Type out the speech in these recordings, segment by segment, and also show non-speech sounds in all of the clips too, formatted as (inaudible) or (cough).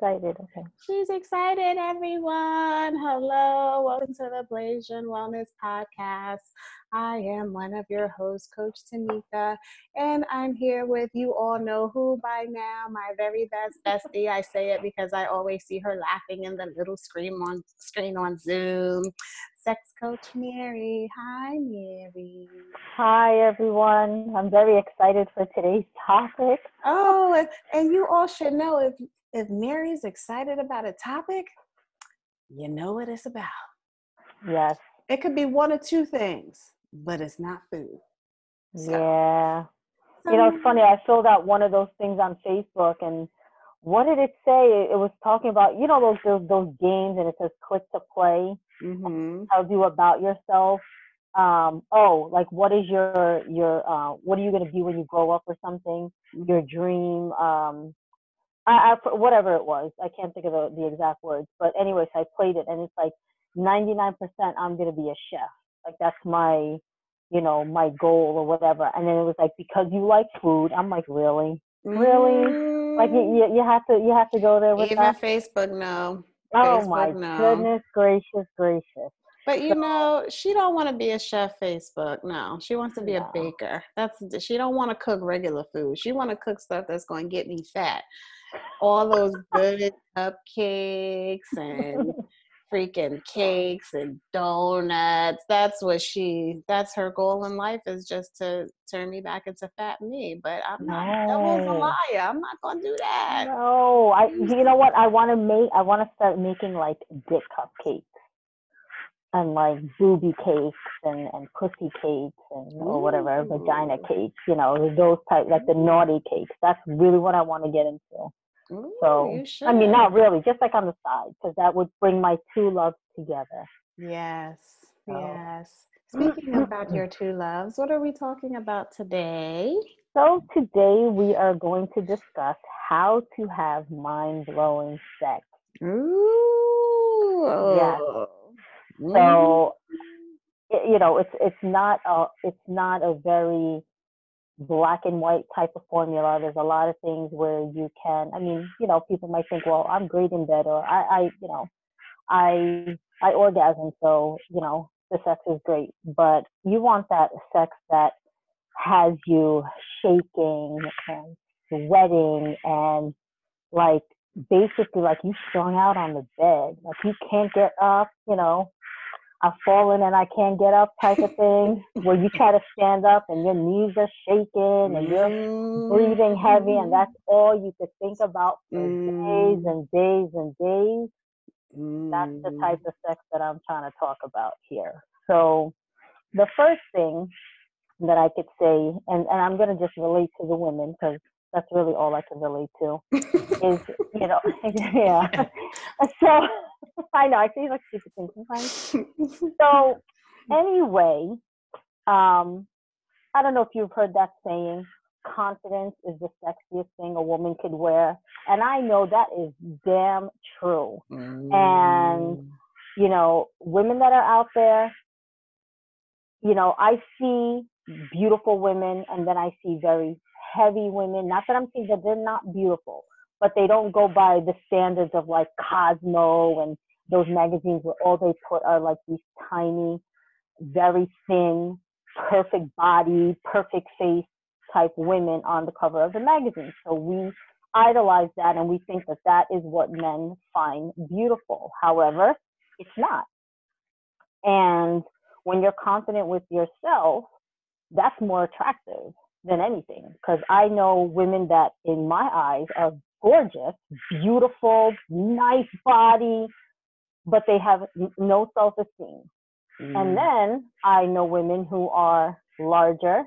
excited. Okay. She's excited, everyone. Hello. Welcome to the Blasian Wellness Podcast. I am one of your hosts, Coach Tamika, and I'm here with you all know who by now, my very best bestie. I say it because I always see her laughing in the little screen on screen on Zoom. Sex Coach Mary. Hi, Mary. Hi, everyone. I'm very excited for today's topic. Oh, and, and you all should know if if Mary's excited about a topic, you know what it's about. Yes. It could be one or two things, but it's not food. So, yeah. So, you know, it's funny. I filled out one of those things on Facebook, and what did it say? It was talking about you know those those, those games, and it says click to play. Mm-hmm. Tells you about yourself. Um, oh, like what is your your uh, what are you gonna be when you grow up or something? Mm-hmm. Your dream. Um, I, I whatever it was. I can't think of the, the exact words, but anyways, I played it, and it's like 99% I'm gonna be a chef. Like that's my, you know, my goal or whatever. And then it was like because you like food. I'm like really, really. Mm. Like you, you, you have to you have to go there with even that. Facebook no. Oh Facebook, my no. goodness gracious gracious. But you know, she don't want to be a chef. Facebook, no. She wants to be no. a baker. That's she don't want to cook regular food. She want to cook stuff that's going to get me fat. All those good cupcakes and freaking cakes and donuts. That's what she. That's her goal in life is just to turn me back into fat me. But I'm not. No. Devil's a liar. I'm not gonna do that. No, I. You know what? I want to make. I want to start making like dick cupcakes and like booby cakes and, and pussy cakes and or whatever vagina cakes you know those type like the naughty cakes. That's really what i want to get into. Ooh, so i mean not really just like on the side because that would bring my two loves together. Yes so. yes. Speaking (clears throat) about your two loves what are we talking about today? So today we are going to discuss how to have mind-blowing sex. Ooh. Yes. Mm-hmm. So, you know, it's it's not a it's not a very black and white type of formula. There's a lot of things where you can. I mean, you know, people might think, well, I'm great in bed, or I, I you know, I I orgasm, so you know, the sex is great. But you want that sex that has you shaking and sweating and like basically like you strung out on the bed, like you can't get up, you know, I've fallen and I can't get up type of thing, where you try to stand up and your knees are shaking and you're breathing heavy, and that's all you could think about for days mm. and days and days. That's the mm. type of sex that I'm trying to talk about here. So, the first thing that I could say, and, and I'm going to just relate to the women because that's really all I can relate to, is, (laughs) you know, (laughs) yeah. (laughs) So, I know I say like stupid things sometimes. so anyway, um, I don't know if you've heard that saying. Confidence is the sexiest thing a woman could wear, and I know that is damn true. Mm. And you know, women that are out there, you know, I see beautiful women, and then I see very heavy women. Not that I'm saying that they're not beautiful, but they don't go by the standards of like Cosmo and those magazines where all they put are like these tiny, very thin, perfect body, perfect face type women on the cover of the magazine. So we idolize that and we think that that is what men find beautiful. However, it's not. And when you're confident with yourself, that's more attractive than anything. Because I know women that, in my eyes, are gorgeous, beautiful, nice body, but they have no self esteem. Mm. And then I know women who are larger.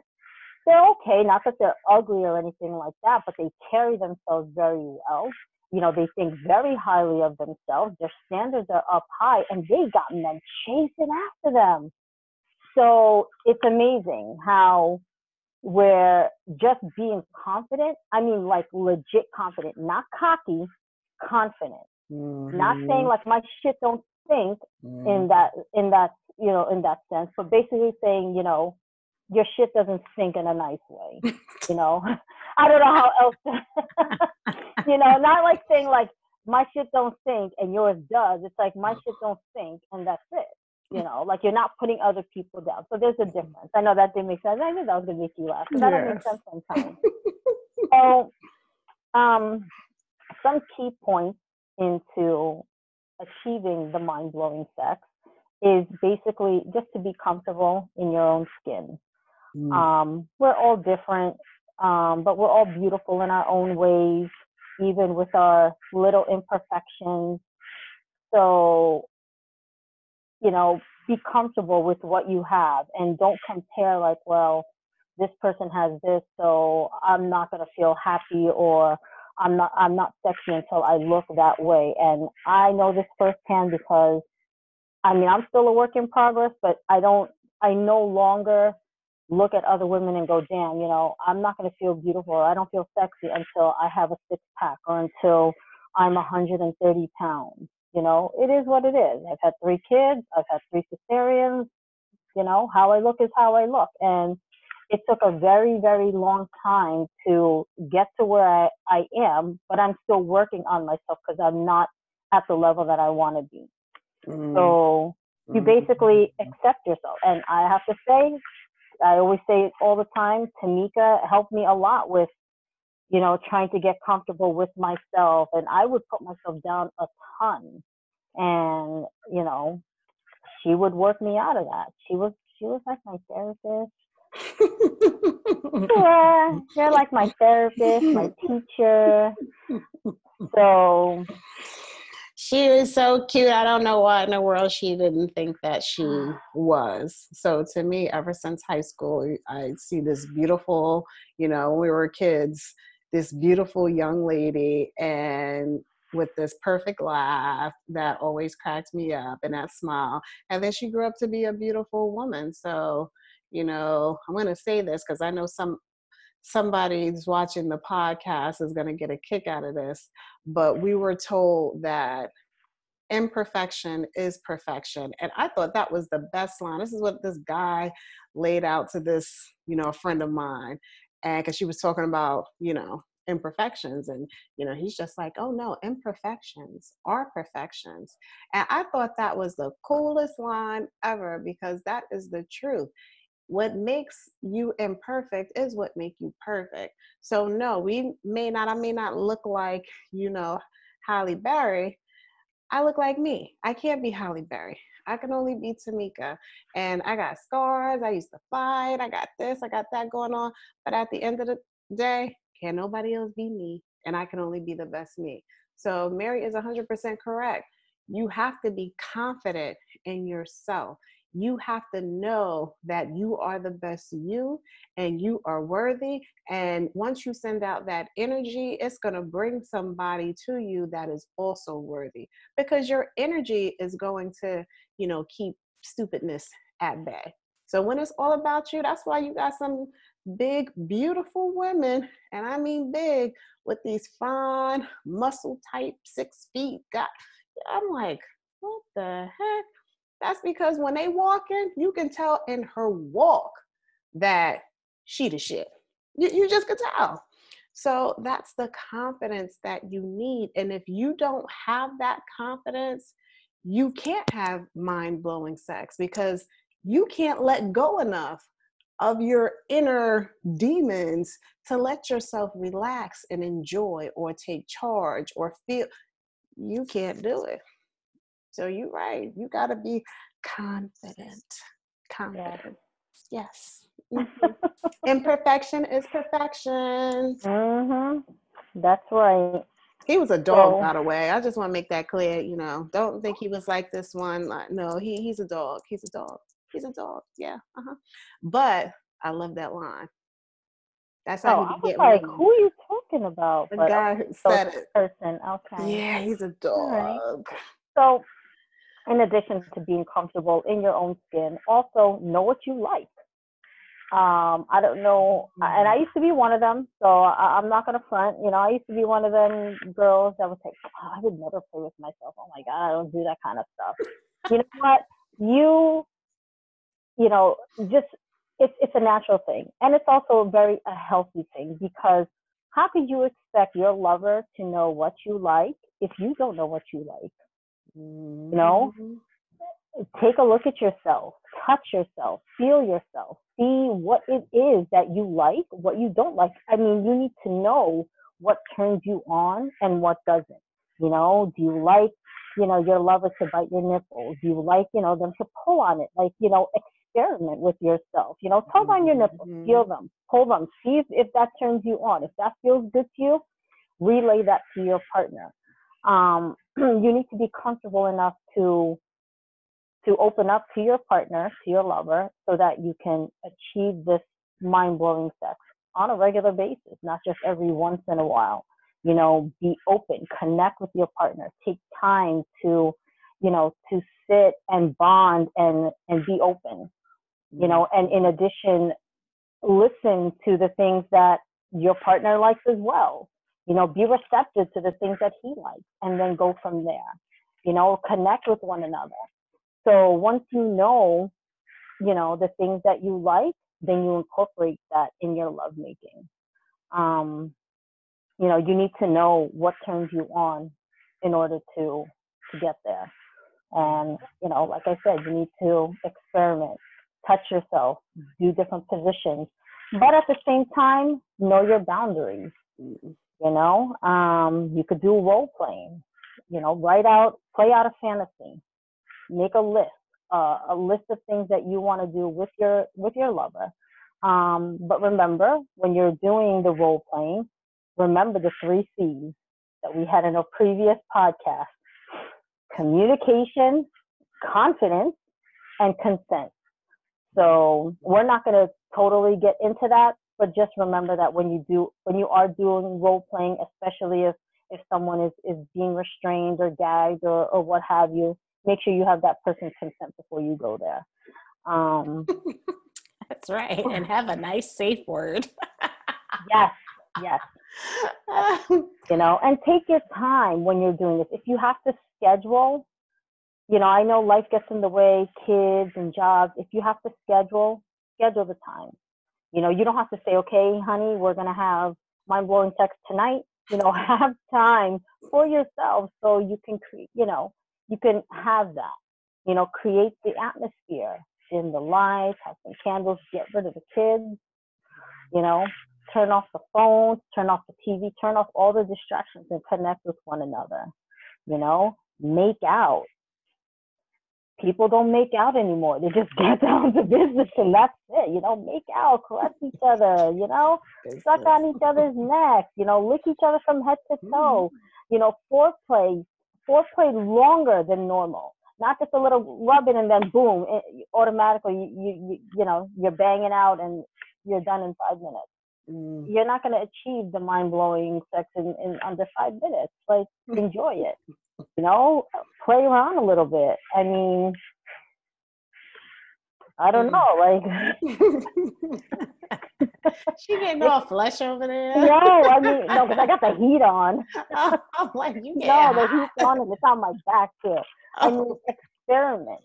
They're okay, not that they're ugly or anything like that, but they carry themselves very well. You know, they think very highly of themselves. Their standards are up high, and they got men chasing after them. So it's amazing how where just being confident, I mean, like legit confident, not cocky, confident Mm-hmm. Not saying mm-hmm. like my shit don't stink mm-hmm. in that in that you know in that sense, but basically saying you know your shit doesn't stink in a nice way. you know, (laughs) I don't know how else. To, (laughs) you know, not like saying like my shit don't stink and yours does. It's like my shit don't stink and that's it. You know, like you're not putting other people down. So there's a difference. I know that didn't make sense. I knew that was gonna make you laugh. But that yes. makes sense sometimes. so um some key points into achieving the mind blowing sex is basically just to be comfortable in your own skin. Mm. Um, we're all different, um, but we're all beautiful in our own ways, even with our little imperfections. So, you know, be comfortable with what you have and don't compare, like, well, this person has this, so I'm not to feel happy or I'm not I'm not sexy until I look that way. And I know this firsthand because I mean I'm still a work in progress, but I don't I no longer look at other women and go, damn, you know, I'm not gonna feel beautiful or I don't feel sexy until I have a six pack or until I'm 130 pounds. You know, it is what it is. I've had three kids, I've had three cesareans, you know, how I look is how I look. And it took a very, very long time to get to where I, I am, but I'm still working on myself because I'm not at the level that I want to be. Mm. So you mm-hmm. basically accept yourself. And I have to say, I always say it all the time, Tamika helped me a lot with, you know, trying to get comfortable with myself. And I would put myself down a ton. And, you know, she would work me out of that. She was she was like my therapist yeah, they're like my therapist, my teacher. So she was so cute. I don't know what in the world she didn't think that she was. So to me, ever since high school, I see this beautiful, you know, we were kids, this beautiful young lady and with this perfect laugh that always cracked me up and that smile. And then she grew up to be a beautiful woman. So you know i'm going to say this because i know some somebody's watching the podcast is going to get a kick out of this but we were told that imperfection is perfection and i thought that was the best line this is what this guy laid out to this you know a friend of mine and because she was talking about you know imperfections and you know he's just like oh no imperfections are perfections. And i thought that was the coolest line ever because that is the truth. What makes you imperfect is what make you perfect. So no we may not i may not look like you know Halle Berry. I look like me. I can't be Halle Berry i can only be tamika and i got scars i used to fight i got this i got that going on but at the end of the day can nobody else be me and i can only be the best me so mary is 100% correct you have to be confident in yourself you have to know that you are the best you and you are worthy. And once you send out that energy, it's going to bring somebody to you that is also worthy because your energy is going to, you know, keep stupidness at bay. So when it's all about you, that's why you got some big, beautiful women, and I mean big, with these fine, muscle type, six feet. Got, I'm like, what the heck? That's because when they walk in, you can tell in her walk that she the shit. You, you just could tell. So that's the confidence that you need. And if you don't have that confidence, you can't have mind blowing sex because you can't let go enough of your inner demons to let yourself relax and enjoy or take charge or feel. You can't do it. So you're right. You got to be confident. Confident. Yes. yes. Mm-hmm. (laughs) Imperfection is perfection. Mm-hmm. That's right. He was a dog, by the way. I just want to make that clear. You know, don't think he was like this one. Like, no, he he's a dog. He's a dog. He's a dog. Yeah. Uh-huh. But I love that line. That's how oh, he I was like, who are you talking about? The but, guy who said it. Person. Okay. Yeah, he's a dog. Right. So in addition to being comfortable in your own skin, also know what you like. Um, I don't know, and I used to be one of them, so I, am not gonna front. You know, I used to be one of them girls that would say, oh, "I would never play with myself." Oh my god, I don't do that kind of stuff. you know what? You, you know, just it's it's a natural thing, and it's also a very a healthy thing because how could you expect your lover to know what you like if you don't know what you like? You know, Mm-hmm. Take a look at yourself, touch yourself, feel yourself, see what it is that you like, what you don't like. I mean, you need to know what turns you on and what doesn't. You know, do you like, you know, your lover to bite your nipples? Do you like, you know, them to pull on it? Like, you know, experiment with yourself. You know, tug on your nipples, feel them, pull them, see if, if that turns you on. If that feels good to you, relay that to your partner. Um, (clears throat) you need to be comfortable enough to to open up to your partner, to your lover, so that you can achieve this mind blowing sex on a regular basis, not just every once in a while. You know, be open, connect with your partner, take time to, you know, to sit and bond and and be open. You know, and in addition, listen to the things that your partner likes as well. You know, be receptive to the things that he likes and then go from there. You know, connect with one another. So once you know, you know, the things that you like, then you incorporate that in your lovemaking. Um, you know, you need to know what turns you on in order to to get there. And you know, like I said, you need to experiment, touch yourself, do different positions, but at the same time, know your boundaries. You know, um, you could do role playing. You know, write out, play out a fantasy make a list, uh, a list of things that you want to do with your with your lover. Um, but remember, when you're doing the role playing, remember the three C's that we had in a previous podcast: communication, confidence, and consent. So we're not going to totally get into that, but just remember that when you do when you are doing role playing, especially if if someone is, is being restrained or gagged or, or what have you, make sure you have that person's consent before you go there. Um, (laughs) That's right. And have a nice safe word. yes, yes. (laughs) You know, and take your time when you're doing this. If you have to schedule, you know, I know life gets in the way, kids and jobs. If you have to schedule, schedule the time. You know, you don't have to say, okay, honey, we're going to have mind blowing sex tonight. You know, (laughs) have time for yourself so you can create, you know, you can have that. You know, create the atmosphere, dim the lights, have some candles, get rid of the kids, you know, turn off the phones, turn off the TV, turn off all the distractions and connect with one another. You know, make out. People don't make out anymore. They just (laughs) get down to business and that's it. You know, make out, caress each other, you know, suck on each other's neck, you know, lick each other from head to toe. (laughs) You know, foreplay, foreplay longer than normal. Not just a little rubbing and then boom, it, automatically you, you, you, you know, you're banging out and you're done in five minutes. Mm. You're not going to achieve the mind blowing sex in, in under five minutes. Like, (laughs) enjoy it. You know, play around a little bit. I mean, I don't know. Like, (laughs) she getting all flesh over there. no, I mean, no, because I got the heat on. (laughs) I'm like, you No, the heat's on and it's on my back too. I mean, experiment.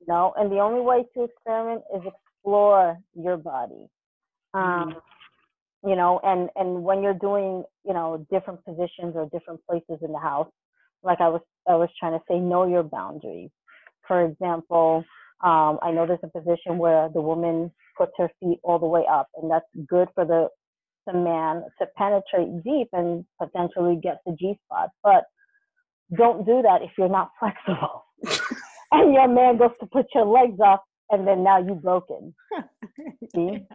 You know, and the only way to experiment is explore your body. Um, you know, and and when you're doing, you know, different positions or different places in the house, like I was I was trying to say, know your boundaries. For example, um, I know there's a position where the woman puts her feet all the way up, and that's good for the the man to penetrate deep and potentially get the G spot. But don't do that if you're not (laughs) flexible. (laughs) and your man goes to put your legs up, and then now you're broken. (laughs) See?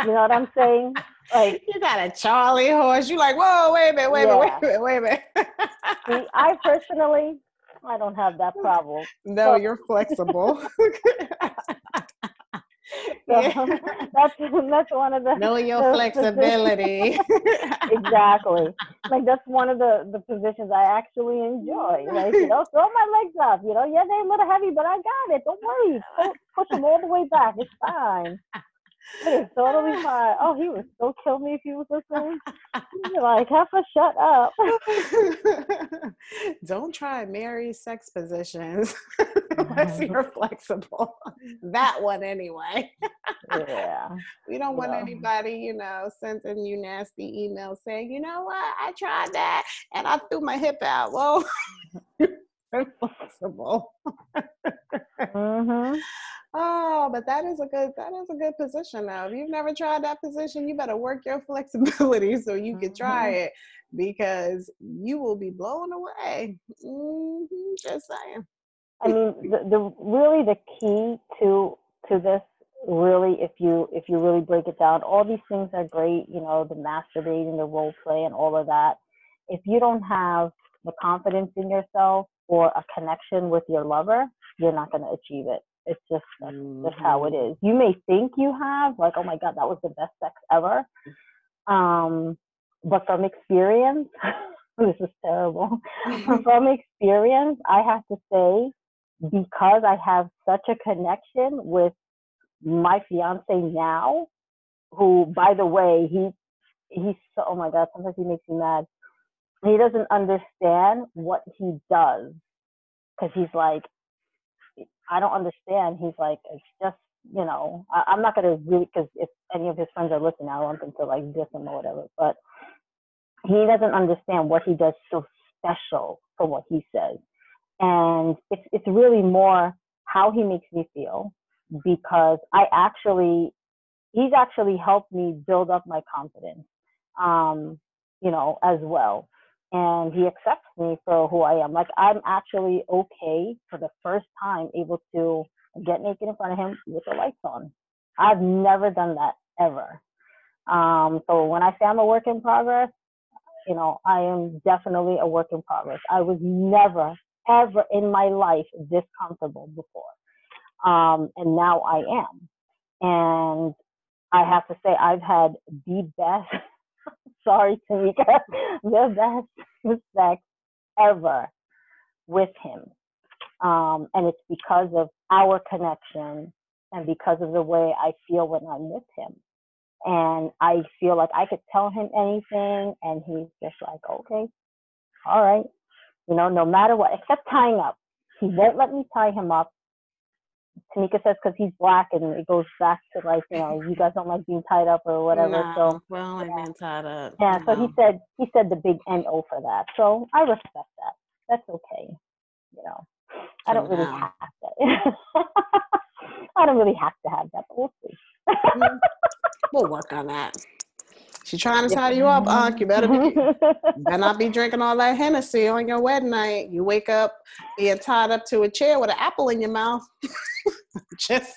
You know what I'm saying? Like, you got a Charlie horse. You're like, whoa, wait a minute, wait a minute, wait a minute, wait a minute. see, I personally, I don't have that problem. no, So- you're flexible. (laughs) So Yeah. that's that's one of the know your the flexibility. (laughs) exactly. Like that's one of the the positions I actually enjoy. Like you know, throw my legs up. You know, yeah, they're a little heavy, but I got it. Don't worry. Push, push them all the way back. It's fine. It is totally fine. Oh, he would still kill me if he was listening. like, Heifer, shut up. (laughs) Don't try Mary's sex positions (laughs) unless you're flexible. That one, anyway. yeah. (laughs) We don't want Yeah. anybody, you know, sending you nasty emails saying, you know what, I tried that and I threw my hip out. Well, you're flexible. hmm Oh, but that is a good that is a good position now. If you've never tried that position, you better work your (laughs) flexibility so you can try it because you will be blown away. hmm just saying. I mean, the, the really the key to to this really, if you if you really break it down, all these things are great. You know, the masturbating, the role play, and all of that. If you don't have the confidence in yourself or a connection with your lover, you're not going to achieve it. It's just that's just how it is. You may think you have, like, oh my god, that was the best sex ever. Um, but from experience, (laughs) this is terrible. from (laughs) experience, I have to say, because I have such a connection with my fiance now, who, by the way, he he's so oh my god, sometimes he makes me mad. He doesn't understand what he does because he's like, I don't understand. He's like, it's just you know, I, I'm not gonna really because if any of his friends are listening, I want them to like diss him or whatever. But he doesn't understand what he does so special from what he says, and it's it's really more how he makes me feel because I actually he's actually helped me build up my confidence, um, you know, as well. And he accepts me for who I am. Like I'm actually okay for the first time able to get naked in front of him with the lights on. I've never done that ever. Um, so when I say I'm a work in progress, you know, I am definitely a work in progress. I was never, ever in my life this comfortable before. Um, and now I am. And I have to say, I've had the best, (laughs) sorry, Tamika, (laughs) the best sex ever with him. Um, and it's because of our connection and because of the way I feel when I'm with him. And I feel like I could tell him anything, and he's just like, okay, all right. You know, no matter what, except tying up. He won't let me tie him up. Tamika says because he's black and it goes back to like, you know, you guys don't like being tied up or whatever. No, So well, I've been tied up. yeah, so he said he said the big NO for that. So I respect that. That's okay. You know. I don't really have that. (laughs) I don't really have to have that, but we'll see. Mm, We'll work on that. She trying to tie you up, Unc. You better be you better not be (laughs) drinking all that Hennessy on your wedding night. You wake up being tied up to a chair with an apple in your mouth. (laughs) Just,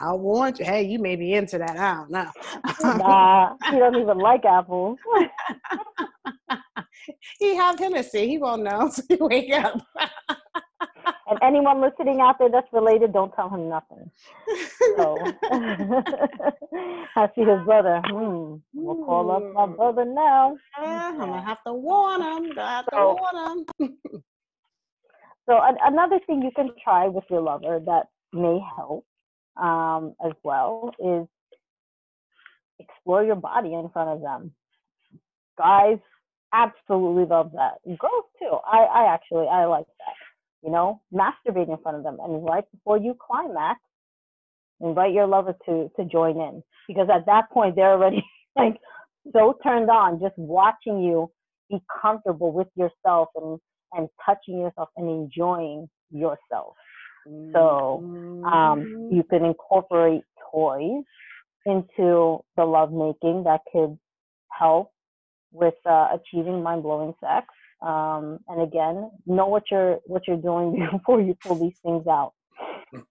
I warned you. Hey, you may be into that. I don't know. nah, (laughs) he doesn't even like apples. he have Hennessy. He won't know. So you wake up. Anyone listening out there that's related, don't tell him nothing. So (laughs) I see his brother. Hmm. We'll call up my Hmm. brother now. I'm gonna have to warn him. Gonna have to warn him. (laughs) So an- another thing you can try with your lover that may help um, as well is explore your body in front of them. Guys absolutely love that. Girls too. I, I actually I like that. You know, masturbate in front of them, and right before you climax, invite your lover to to join in because at that point they're already (laughs) like so turned on just watching you be comfortable with yourself and and touching yourself and enjoying yourself. So, Um, you can incorporate toys into the lovemaking that could help with uh, achieving mind blowing sex. Um, and again, know what you're what you're doing (laughs) before you pull these things out.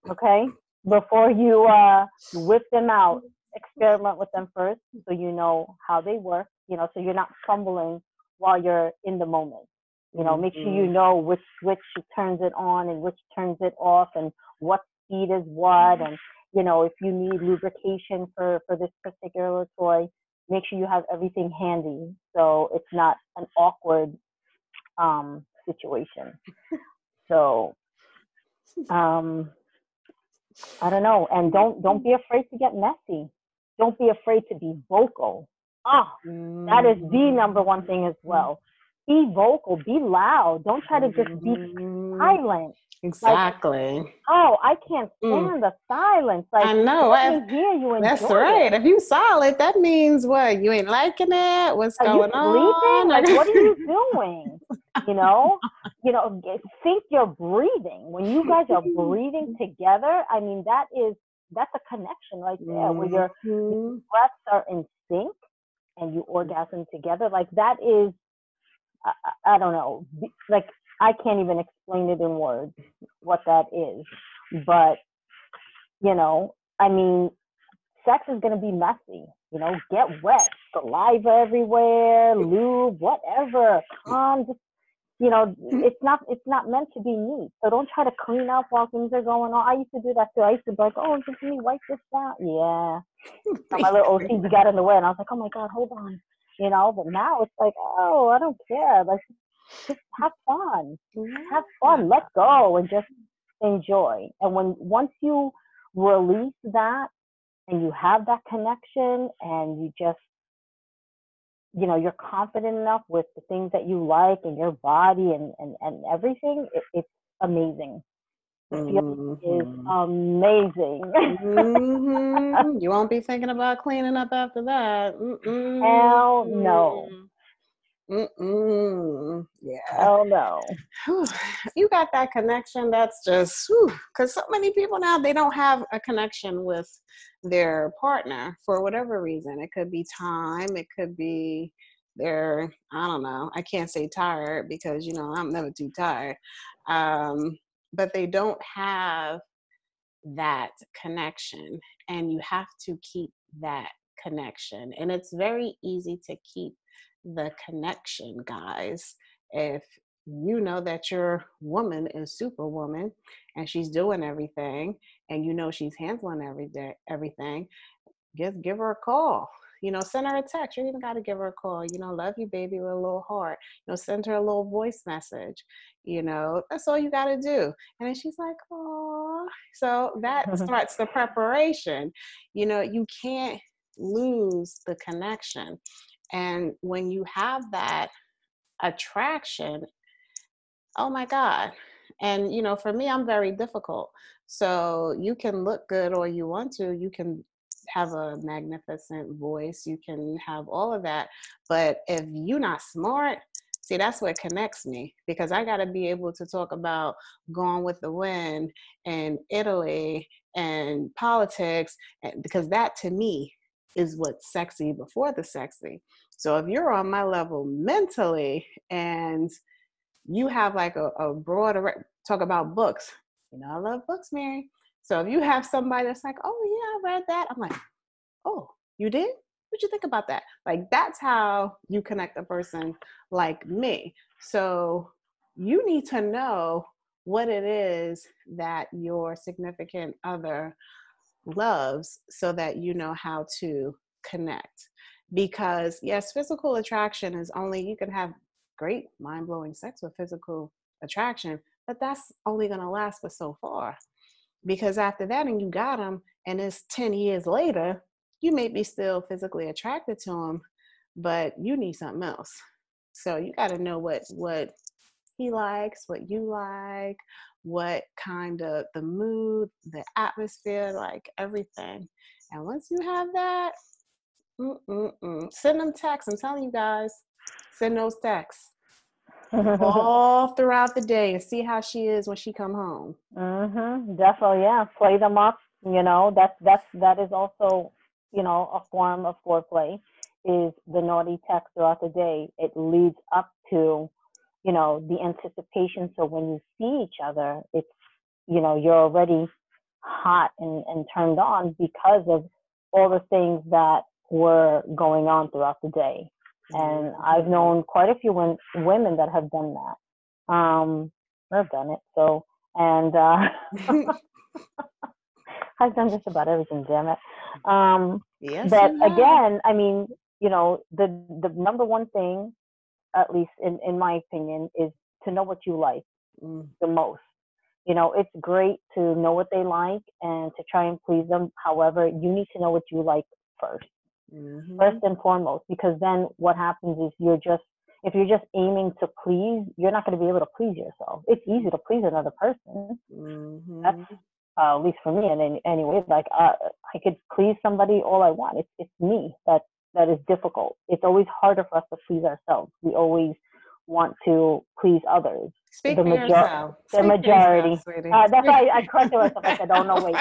Okay, before you uh, whip them out, experiment with them first, so you know how they work. You know, so you're not fumbling while you're in the moment. You know, make sure you know which switch turns it on and which turns it off, and what speed is what, and you know, if you need lubrication for for this particular toy, make sure you have everything handy so it's not an awkward um, situation. So, um, I don't know, and don't don't be afraid to get messy. don't be afraid to be vocal. Ah, oh, that is the number one thing as well. Be vocal, be loud. Don't try to just be mm-hmm. silent. Exactly. Like, oh, I can't mm. stand mm. the silence. Like I know. I hear you. That's right. It. If you silent, that means what? You ain't liking it. What's are going on? Like, what are you (laughs) doing? You know, you know. Think you're breathing. When you guys are (laughs) breathing together, I mean, that is that's a connection right there, where your, your mm-hmm. breaths are in sync and you orgasm together. Like that is, I, I don't know, like I can't even explain it in words what that is. But, you know, I mean, sex is going to be messy. You know, get wet, saliva everywhere, lube, whatever. (laughs) Calm, just you know, mm-hmm. it's not it's not meant to be neat. So don't try to clean up while things are going on. I used to do that too. I used to be like, oh, just let me wipe this down. Yeah. my little OCD got in the way, and I was like, oh my god, hold on. You know, but now it's like, oh, I don't care. Like just have fun. Have fun. Let go and just enjoy. And when once you release that and you have that connection and you just you know you're confident enough with the things that you like and your body and and, and everything it, it's amazing mm-hmm. is amazing mm-hmm. (laughs) you won't be thinking about cleaning up after that Mm-mm. hell no Mm-mm. Yeah. Oh no. You got that connection. That's just because so many people now they don't have a connection with their partner for whatever reason. It could be time. It could be they're I don't know. I can't say tired because you know I'm never too tired. Um, but they don't have that connection, and you have to keep that connection. And it's very easy to keep the connection, guys. If you know that your woman is superwoman and she's doing everything and you know she's handling every day everything just give her a call you know send her a text. You even got to give her a call you know love you baby with a little heart. You know send her a little voice message you know that's all you got to do. And then she's like oh so that (laughs) starts the preparation. You know you can't lose the connection. And when you have that attraction, oh my God. And, you know, for me, I'm very difficult. So you can look good or you want to, you can have a magnificent voice, you can have all of that. But if you're not smart, see, that's what connects me because I got to be able to talk about Gone with the Wind and Italy and politics, because that to me is what's sexy before the sexy. So if you're on my level mentally and you have like a, a broader talk about books, you know, I love books, Mary. So if you have somebody that's like, oh yeah, I read that, I'm like, oh, you did? What'd you think about that? Like that's how you connect a person like me. So you need to know what it is that your significant other loves so that you know how to connect. Because, yes, physical attraction is only, you can have great mind blowing sex with physical attraction, but that's only going to last for so far. Because after that, and you got them, and it's 10 years later, you may be still physically attracted to them, but you need something else. So you got to know what what he likes, what you like, what kind of the mood, the atmosphere, like everything. And once you have that, mm-mm-mm. send them texts. I'm telling you guys, send those texts (laughs) all throughout the day and see how she is when she come home. Mm-hmm. Definitely, yeah. Play them up. You know, that's that's that is also, you know, a form of foreplay. Is the naughty text throughout the day? It leads up to you know, the anticipation. So when you see each other, it's, you know, you're already hot and, and turned on because of all the things that were going on throughout the day. And I've mm-hmm. known quite a few women that have done that. Um, I've done it. So, and uh, (laughs) I've done just about everything, damn it. Um, yes, but again, I mean, you know, the the number one thing at least in, in my opinion, is to know what you like mm. the most. You know, it's great to know what they like and to try and please them. However, you need to know what you like 1st mm-hmm. first and foremost, because then what happens is you're just if you're just aiming to please, you're not going to be able to please yourself. It's easy to please another person. Mm-hmm. That's uh, at least for me. And in any way, like uh, I could please somebody all I want. It's it's me that that is difficult. It's always harder for us to please ourselves. We always want to please others. Speak the, major- the Speak majority. Yourself, uh, that's why I, I corrected myself. I said, "Oh no, wait."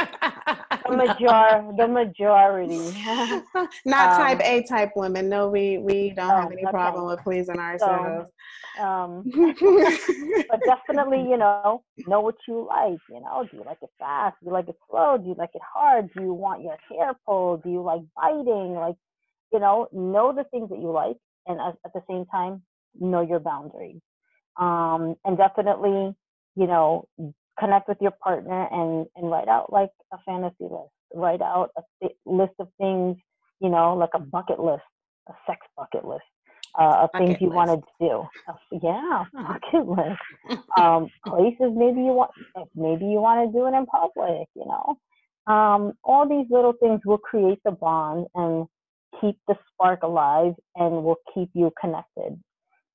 The (laughs) major, the majority. (laughs) Not um, type A type women. No, we we don't oh, have any problem with pleasing ourselves. So, um, (laughs) but definitely, you know, know what you like. You know, do you like it fast? Do you like it slow? Do you like it hard? Do you want your hair pulled? Do you like biting? Like, you know, know the things that you like, and at, at the same time, know your boundaries. Um, and definitely, you know, connect with your partner and, and write out like a fantasy list. Write out a th- list of things, you know, like a bucket list, a sex bucket list. Uh, of things you want to do. Uh, yeah, (laughs) bucket list. (laughs) Um, places maybe you want, maybe you want to do it in public. You know, um, all these little things will create the bond and keep the spark alive, and will keep you connected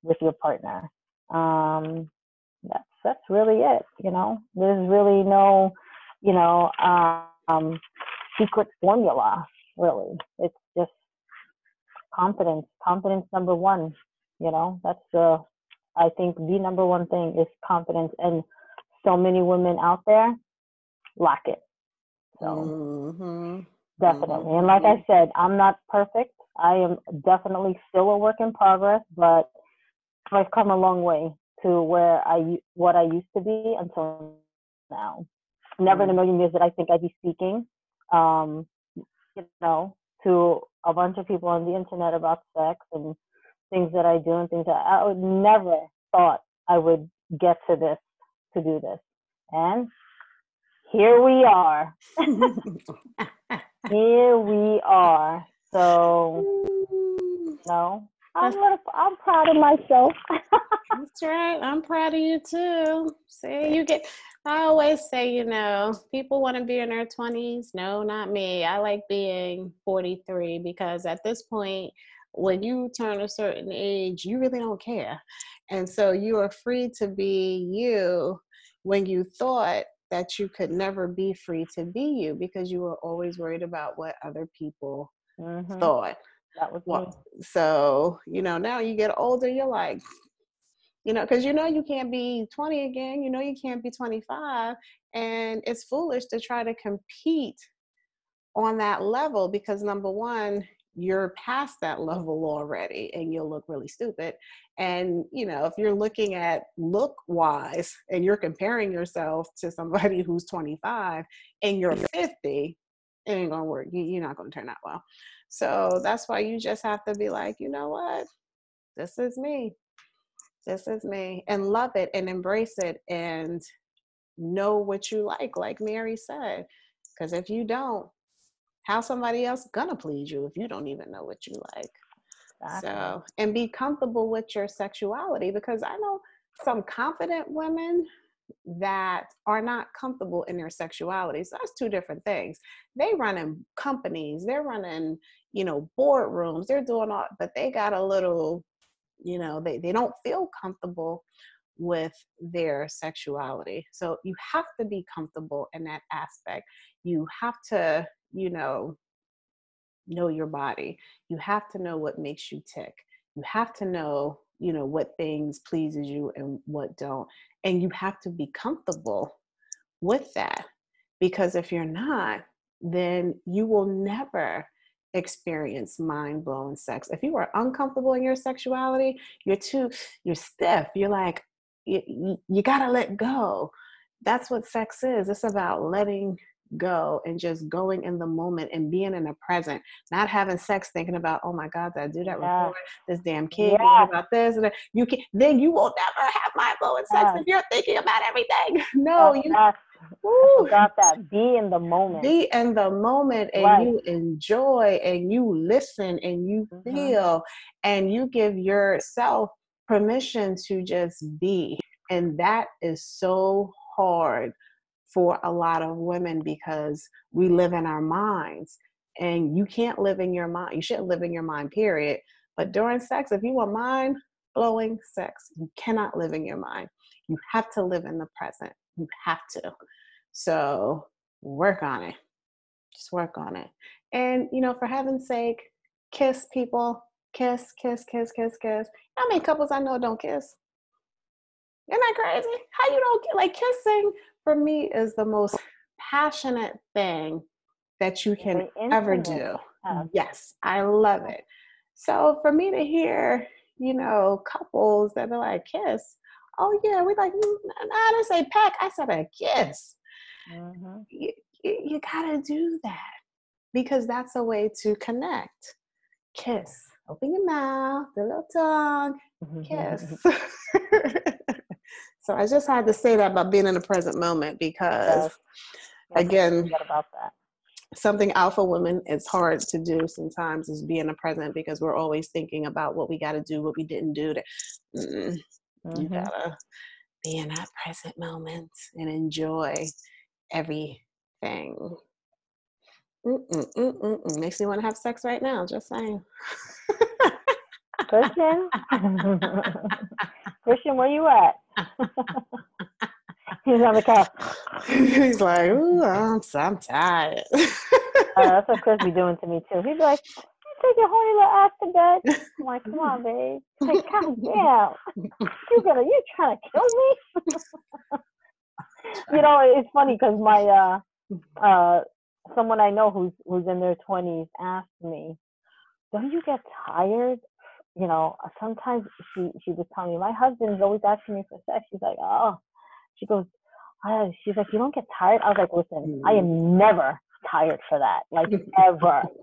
with your partner. Um, that's that's really it. You know, there's really no, you know, um, secret formula. Really, it's just confidence. Confidence number one. You know, that's the I think the number one thing is confidence, and so many women out there lack it. So mm-hmm. definitely, mm-hmm. and like I said, I'm not perfect. I am definitely still a work in progress, but I've come a long way to where I what I used to be until now. Never in a mm. million years did I think I'd be speaking, um, you know, to a bunch of people on the internet about sex and things that I do and things that I would never thought I would get to this to do this. And here we are. (laughs) (laughs) here we are. So I'm little, I'm proud of myself. (laughs) That's right. I'm proud of you too. See, you get. I always say, you know, people want to be in their 20s. No, not me. I like being 43 because at this point, when you turn a certain age, you really don't care. And so you are free to be you when you thought that you could never be free to be you because you were always worried about what other people mm-hmm. thought. That was well, so you know now you get older, you're like, you know, because you know you can't be 20 again. You know you can't be 25, and it's foolish to try to compete on that level because number one, you're past that level already and you'll look really stupid. And, you know, if you're looking at look wise and you're comparing yourself to somebody (laughs) who's 25 and you're 50, it ain't gonna work. You, are not gonna turn out well. So that's why you just have to be like, you know what? This is me. This is me. And love it and embrace it and know what you like, like Mary said. Because if you don't, how somebody else gonna please you if you don't even know what you like? Exactly. So, and be comfortable with your sexuality because I know some confident women that are not comfortable in their sexuality. So that's two different things. They running companies, they're running, you know, boardrooms, they're doing all, but they got a little, you know, they, they don't feel comfortable with their sexuality. So you have to be comfortable in that aspect. You have to, you know, know your body. You have to know what makes you tick. You have to know you know what things pleases you and what don't and you have to be comfortable with that because if you're not then you will never experience mind-blowing sex. If you are uncomfortable in your sexuality you're too you're stiff. You're like you, you, you gotta let go. That's what sex is. It's about letting go and just going in the moment and being in the present, not having sex thinking about, oh my God, did I do that yeah. This damn kid yeah. about this and you can then you will never have mind blowing sex yeah. if you're thinking about everything. (laughs) No, you got that. Be in the moment. Be in the moment and right. you enjoy and you listen and you mm-hmm. feel and you give yourself permission to just be. And that is so hard for a lot of women because we live in our minds and you can't live in your mind. You shouldn't live in your mind, period. But during sex, if you want mind blowing sex, you cannot live in your mind. You have to live in the present. You have to. So work on it. Just work on it. And, you know, for heaven's sake, kiss people. Kiss, kiss, kiss, kiss, kiss. How many couples I know don't kiss? Isn't that crazy? How you don't get like kissing for me is the most passionate thing that you can ever do. Yes, I love it. So for me to hear, you know, couples that are like kiss, oh yeah, we like mm, I didn't say peck, I said a kiss. Mm-hmm. You, you, you gotta do that because that's a way to connect. Kiss. Open your mouth, the little tongue, kiss. (laughs) (laughs) so I just had to say that about being in the present moment because, yes. again, about that something alpha women it's hard to do sometimes is be in the present because we're always thinking about what we got to do what we didn't do to mm, mm-hmm. you gotta be in that present moment and enjoy everything Mm-mm-mm-mm-mm. makes me want to have sex right now just saying (laughs) christian christian where you at (laughs) He's on the couch. He's like, ooh, I'm, I'm tired. uh, that's what Chris be doing to me too. He's like, you take your horny little ass to bed. I'm like, come on, babe. Like, God damn. You gonna, you trying to kill me? (laughs) you know, it's funny because my, uh, uh, someone I know who's, who's in their 20s asked me, don't you get tired you know, sometimes she she was telling me my husband's always asking me for sex. She's like, oh, she goes, uh, she's like, you don't get tired? I was like, listen, I am mm. never tired for that. Like ever. (laughs)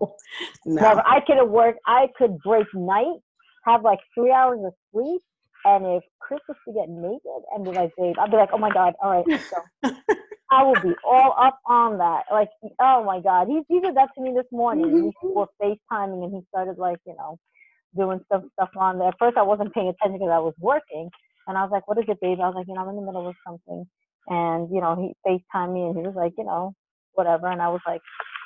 no. Never. I could work, I could break night, have like three hours of sleep. And if Chris was to get naked and be like, babe, I'd be like, oh my God, all right, let's go. (laughs) I will be all up on that. Like, oh my God. He, he did that to me this morning. Mm-hmm. We were FaceTiming and he started like, you know, doing some stuff on there. At first I wasn't paying attention because I was working. And I was like, what is it, baby? I was like, you know, I'm in the middle of something. And, you know, he FaceTimed me and he was like, you know, whatever. And I was like,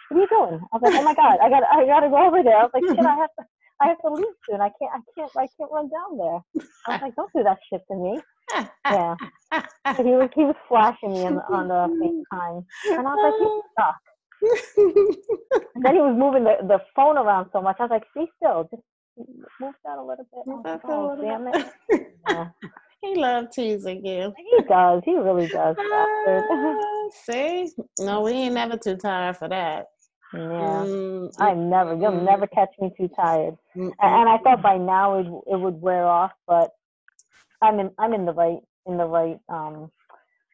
what are you doing? I was like, oh my God, I got I gotta go over there. I was like, shit, I have to I have to leave soon. I can't I can't I can't run down there. I was like, don't do that shit to me. Yeah. So he was he was flashing me on, on the FaceTime. And I was like, you suck. (laughs) and then he was moving the, the phone around so much. I was like, see still, just move that a little bit. Move that oh, damn it. Yeah. He loves teasing you. He does. He really does. (laughs) Uh, see? No, we ain't never too tired for that. Yeah. Mm, I'm never. You'll mm, never catch me too tired. Mm, and I thought by now it it would wear off, but I'm in I'm in the right in the right um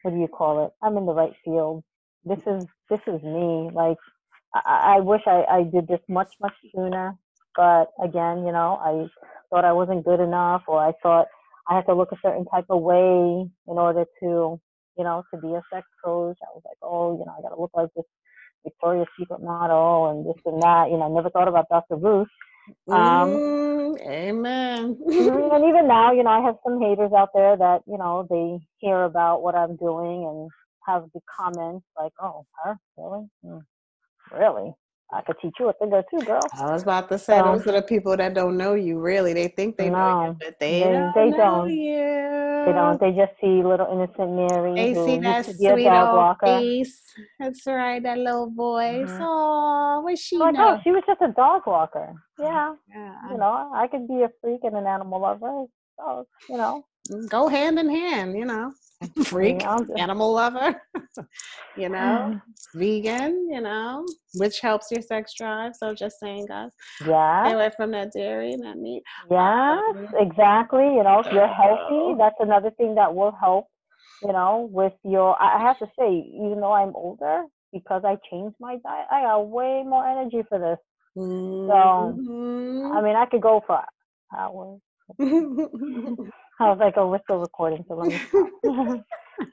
what do you call it? I'm in the right field. This is this is me. Like I, I wish I, I did this much, much sooner. But again, you know, I thought I wasn't good enough or I thought I had to look a certain type of way in order to, you know, to be a sex coach. I was like, oh, you know, I got to look like this Victoria's Secret model and this and that. You know, I never thought about Dr. Ruth. Um, mm, amen. Mm-hmm, (laughs) and even now, you know, I have some haters out there that, you know, they hear about what I'm doing and have the comments like, oh, her? Really? Mm, really? I could teach you a thing or two, girl. I was about to say, those are the people that don't know you, really. They think they no, know you, but they, they don't they know don't. you. They don't. They just see little innocent Mary. They see that sweet old walker. face. That's right, that little voice. Mm-hmm. Oh, was she oh, she was just a dog walker. Yeah. yeah. You know, I could be a freak and an animal lover. So, you know. Go hand in hand, you know. (laughs) freak, animal lover, (laughs) you know, vegan, you know, which helps your sex drive. So just saying, guys, yeah, stay away from that dairy and that meat. Yes, um, exactly. You know, if you're healthy, that's another thing that will help. You know, with your, I have to say, even though I'm older, because I changed my diet, I got way more energy for this. Mm-hmm. So, I mean, I could go for hours. (laughs) (laughs) I was like, oh, we're still recording, so let me stop. (laughs)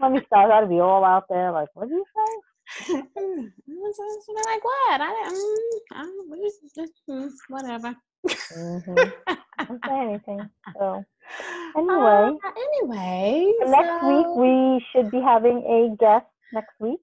let me stop. I'd be all out there, like, what do you say? like what? I didn't. Mm, whatever. mm-hmm. Don't say anything. So anyway, uh, anyway, so... next week we should be having a guest next week,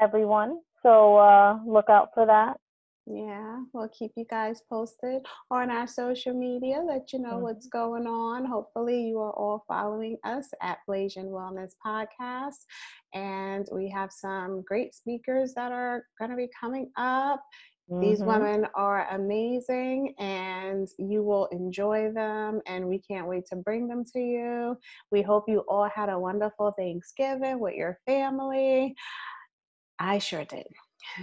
everyone. So uh, look out for that. Yeah, we'll keep you guys posted on our social media, let you know mm-hmm. what's going on. Hopefully, you are all following us at Blasian Wellness Podcast. And we have some great speakers that are going to be coming up. Mm-hmm. These women are amazing and you will enjoy them, and we can't wait to bring them to you. We hope you all had a wonderful Thanksgiving with your family. I sure did.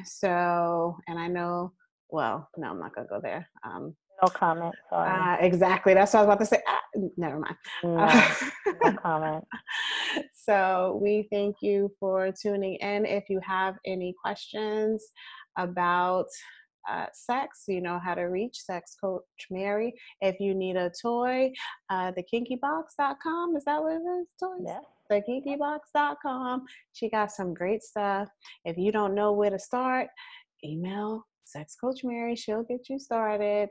So, and I know, well, no, I'm not going to go there. Um, no comment. Sorry. Uh, exactly. That's what I was about to say. Ah, never mind. No, no (laughs) comment. So we thank you for tuning in. If you have any questions about uh, sex, you know how to reach Sex Coach Mary. If you need a toy, uh, thekinkybox.com. Is that what it is? Toys? Yeah thekinkybox.com. She got some great stuff. If you don't know where to start, email Sex Coach Mary. She'll get you started.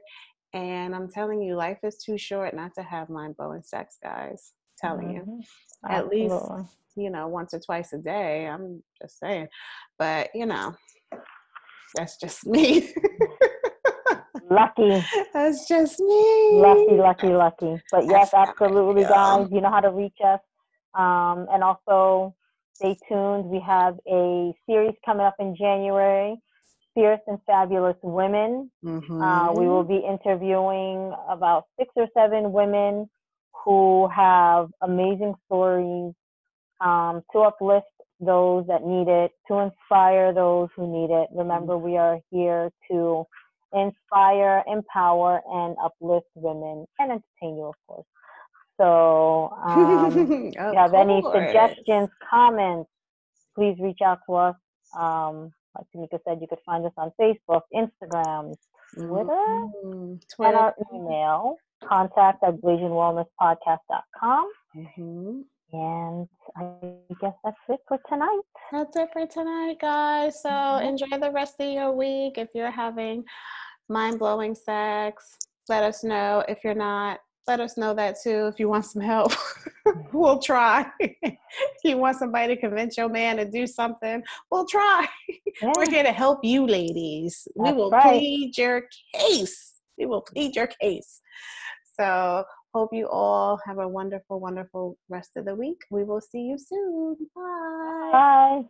And I'm telling you, life is too short not to have mind blowing sex, guys. I'm telling mm-hmm. you. At Absolutely. least, you know, once or twice a day. I'm just saying. But, you know, that's just me. (laughs) lucky. That's just me. Lucky, lucky, lucky. But yes, absolutely, guys. You know how to reach us. Um, and also, stay tuned. We have a series coming up in January Fierce and Fabulous Women. Mm-hmm. Uh, we will be interviewing about six or seven women who have amazing stories um, to uplift those that need it, to inspire those who need it. Remember, we are here to inspire, empower, and uplift women and entertain you, of course. So, (laughs) um, if you have course. any suggestions, comments, please reach out to us. Um, like Tamika said, you could find us on Facebook, Instagram, Twitter, mm-hmm. Twitter. and our email, contact at BlasianWellnessPodcast.com. Mm-hmm. And I guess that's it for tonight. That's it for tonight, guys. So mm-hmm. enjoy the rest of your week. If you're having mind blowing sex, let us know. If you're not, let us know that too if you want some help. (laughs) we'll try. if you want somebody to convince your man to do something, we'll try. Yeah. We're here to help you, ladies. That's we will right. plead your case. We will plead your case. So, hope you all have a wonderful, wonderful rest of the week. We will see you soon. Bye. Bye.